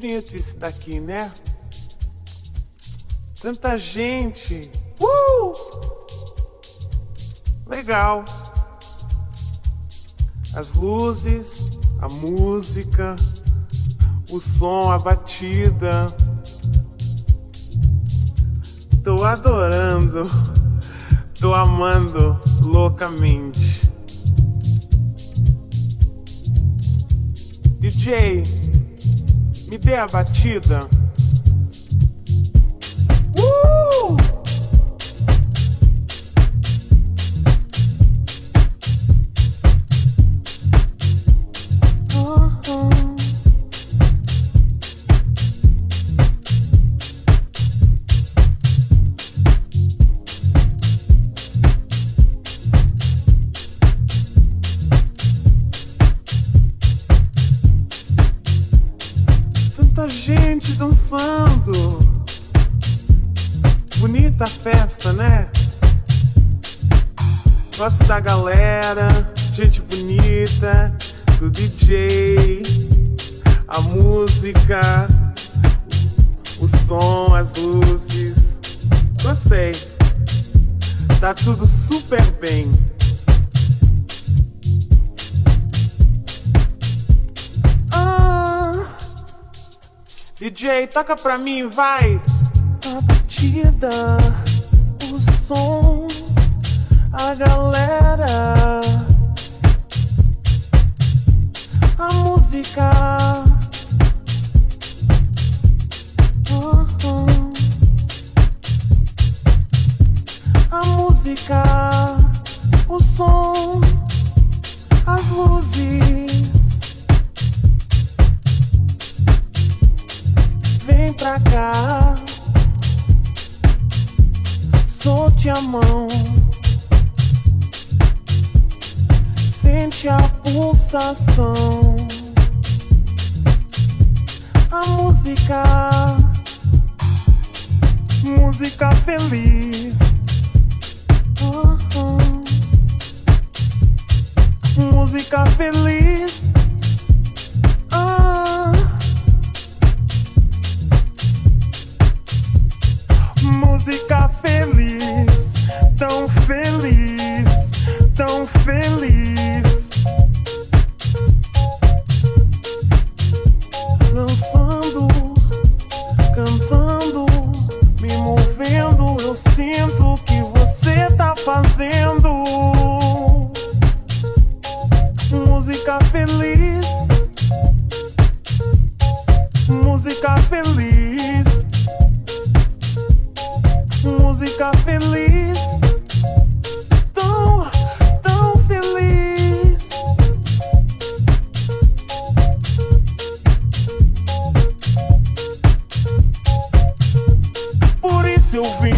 Bonito isso daqui, né? Tanta gente. Uh! Legal. As luzes, a música, o som, a batida. Tô adorando, tô amando loucamente. DJ, me dê a batida. Toca pra mim, vai. A batida, o som, a galera, a música. coração. A música eu vim,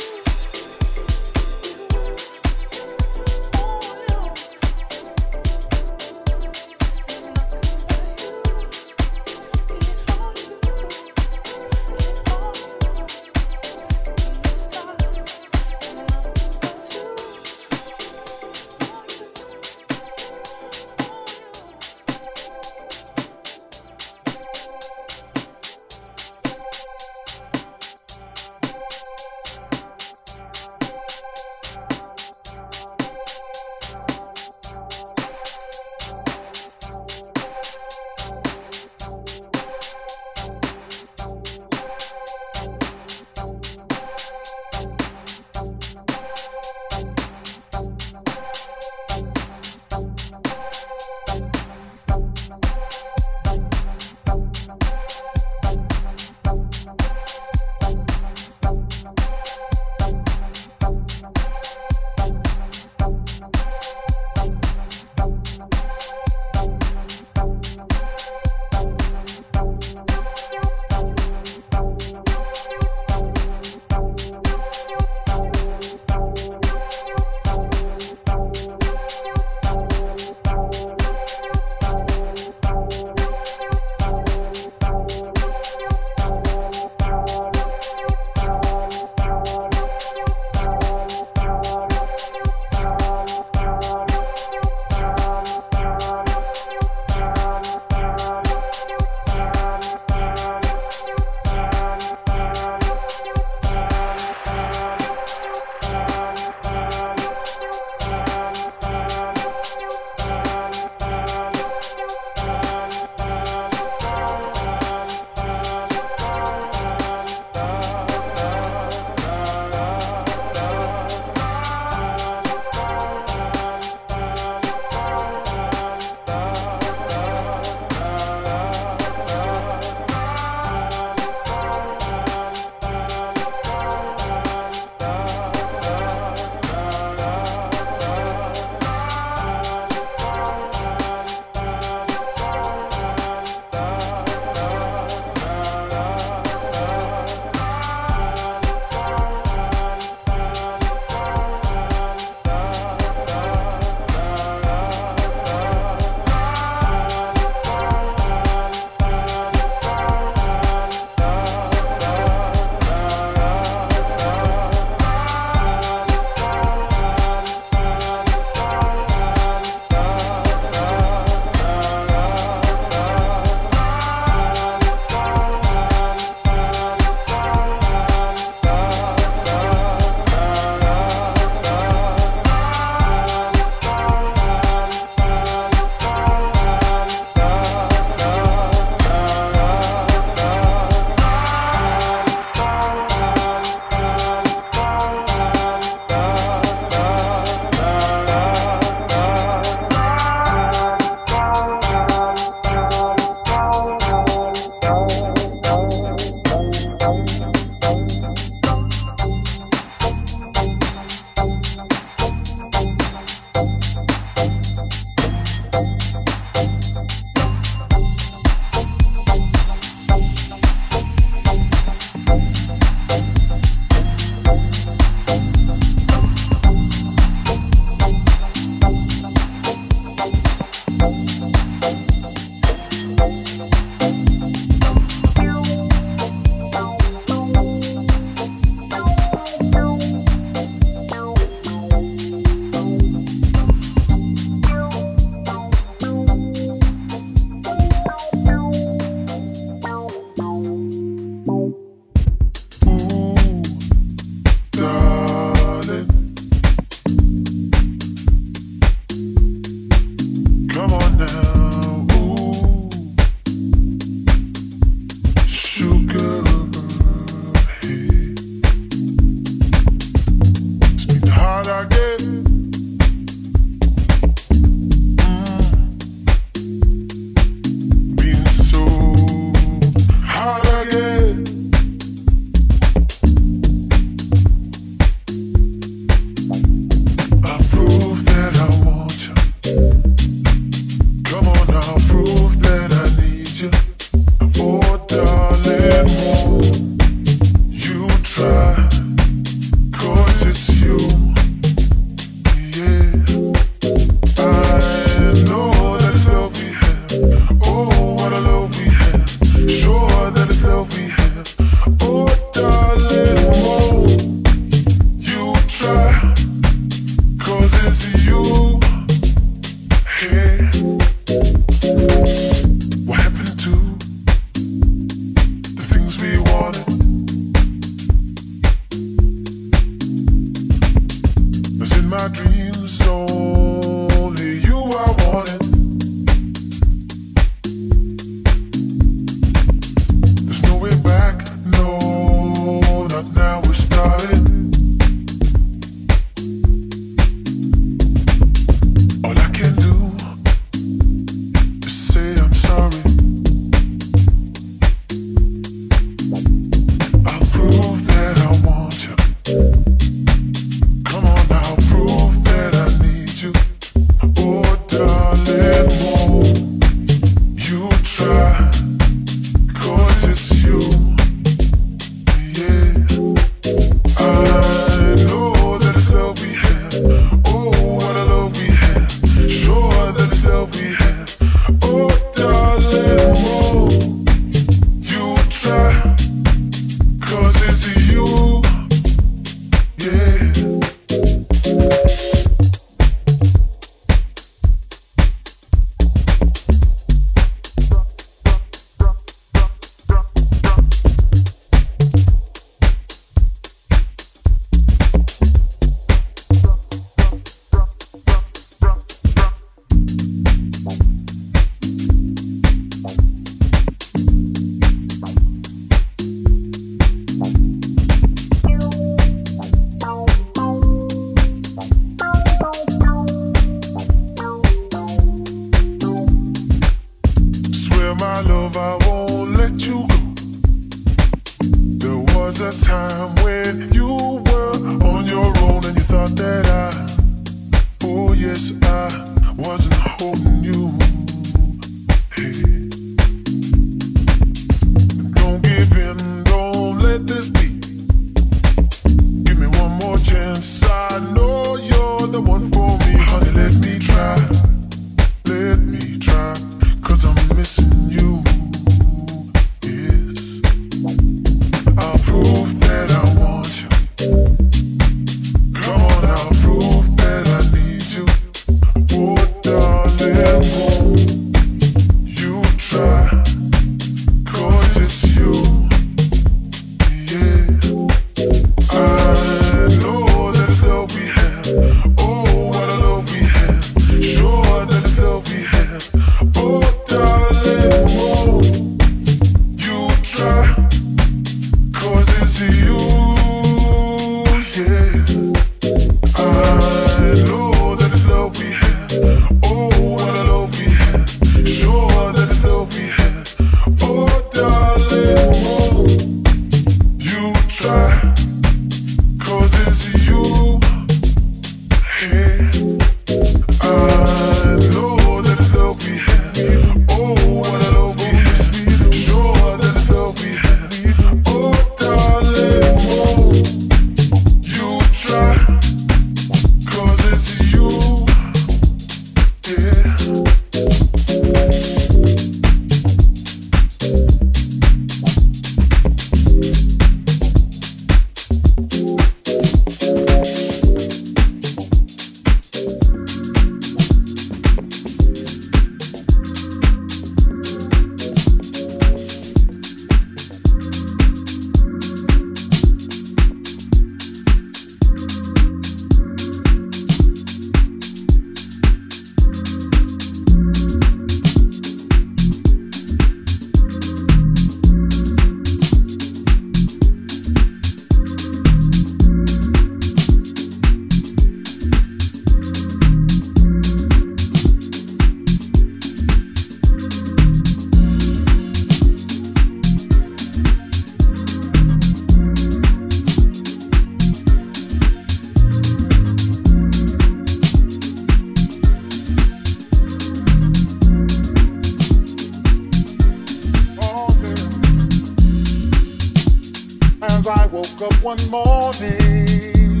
woke up one morning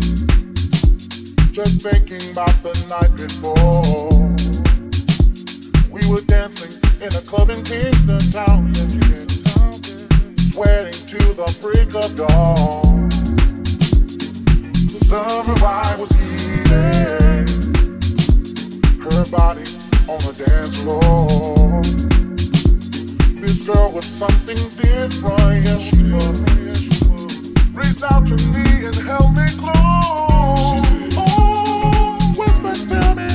just thinking about the night before. We were dancing in a club in Kingston Town, sweating to the break of dawn. The summer vibe was heating, her body on the dance floor. This girl was something different, she was out to me and held me close. Always back down.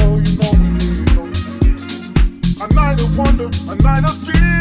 all you wanna do. A night of wonder, a night of fear.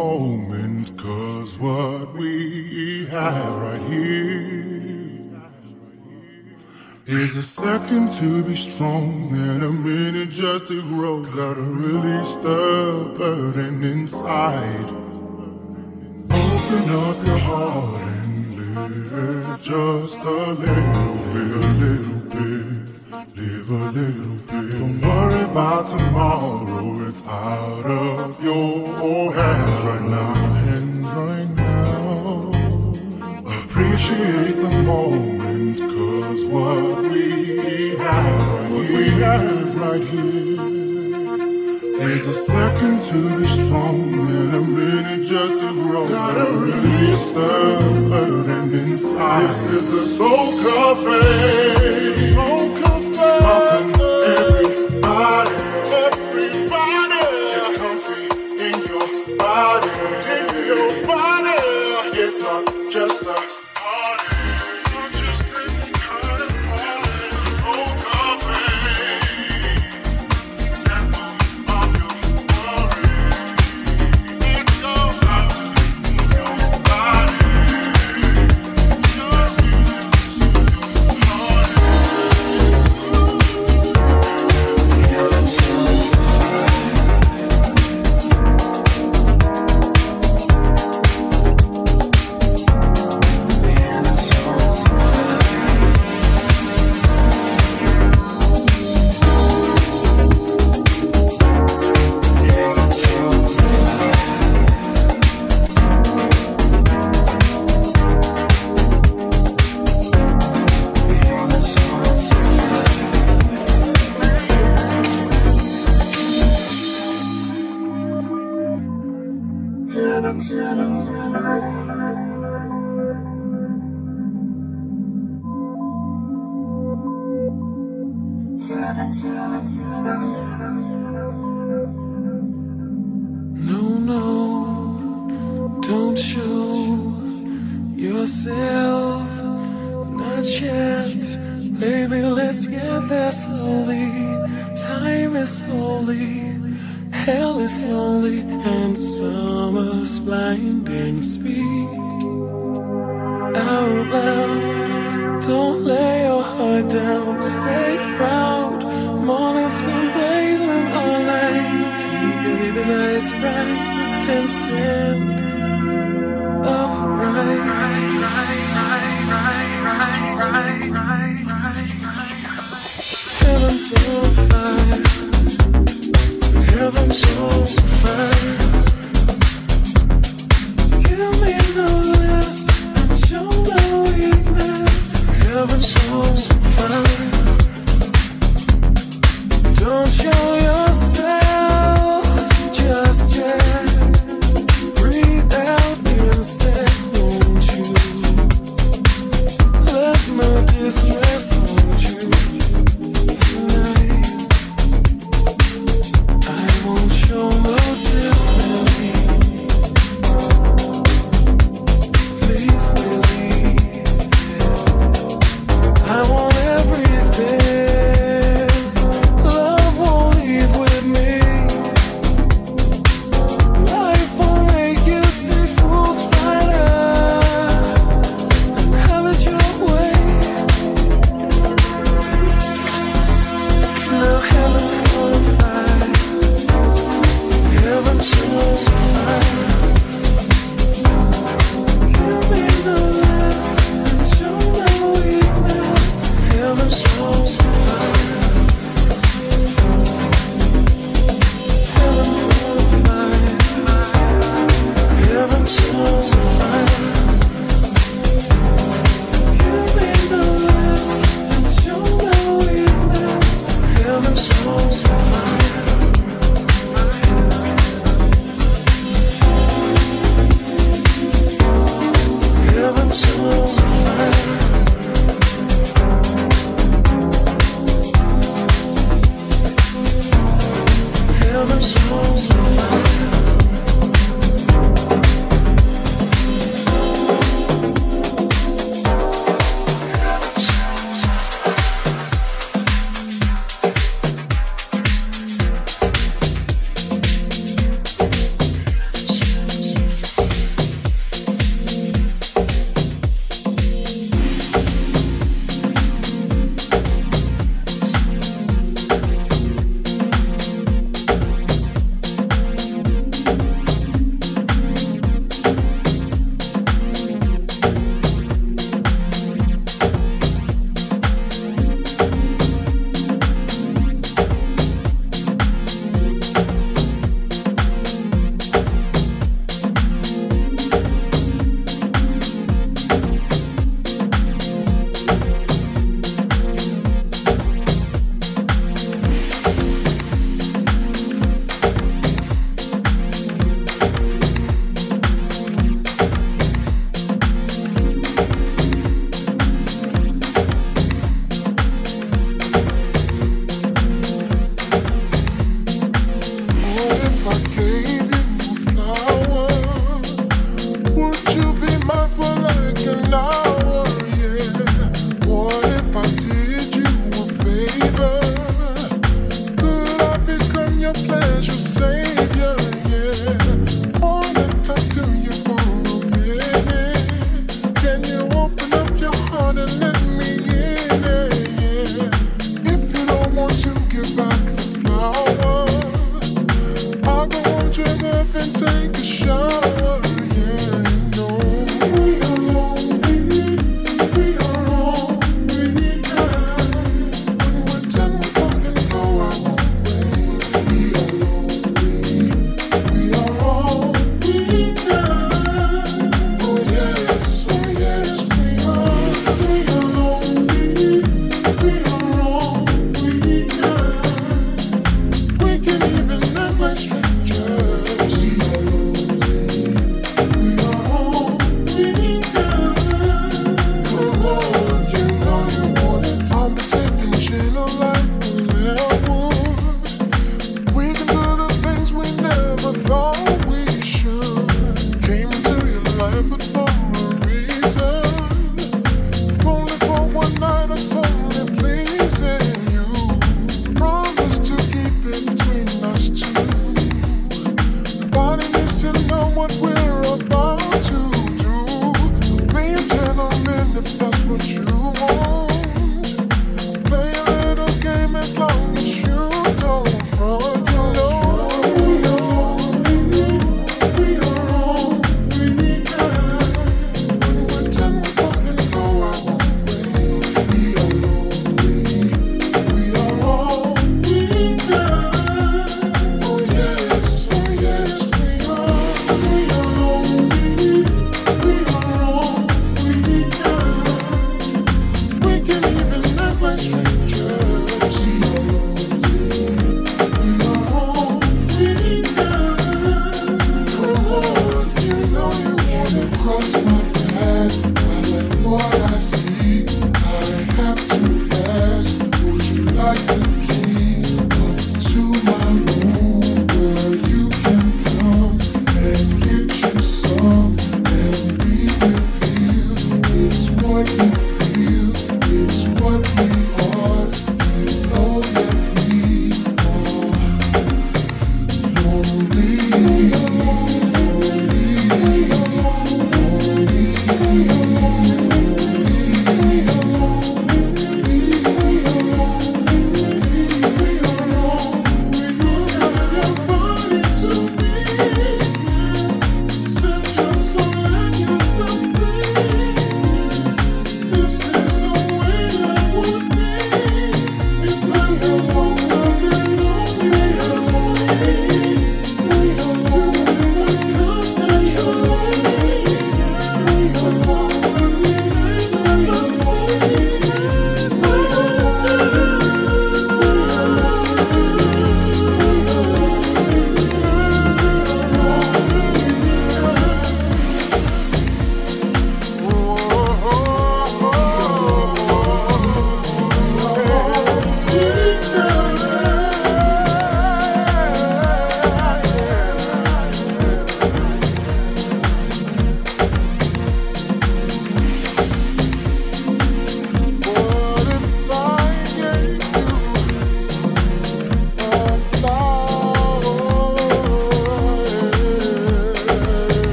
Moment, cause what we have right here is a second to be strong and a minute just to grow. Gotta release the burden inside. Open up your heart and live just a little bit, a little bit, live a little bit. Don't worry about tomorrow, it's out of your hands right now, hands right now. Appreciate the moment, cause what we have, what we have right here is a second to be strong and a minute just to grow. Gotta release the burden inside. This is the soul cafe. This is the soul cafe. No, no, don't show yourself, not yet. Baby, let's get there slowly. Time is holy. Hell is lonely and summer's blinding speed. Out loud, don't lay your heart down, stay proud. Your eyes bright and stand upright. Oh, Heaven's on fire. Heaven's on fire. Give me no less and show no weakness. Heaven's on fire. Don't show yourself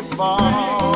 fall.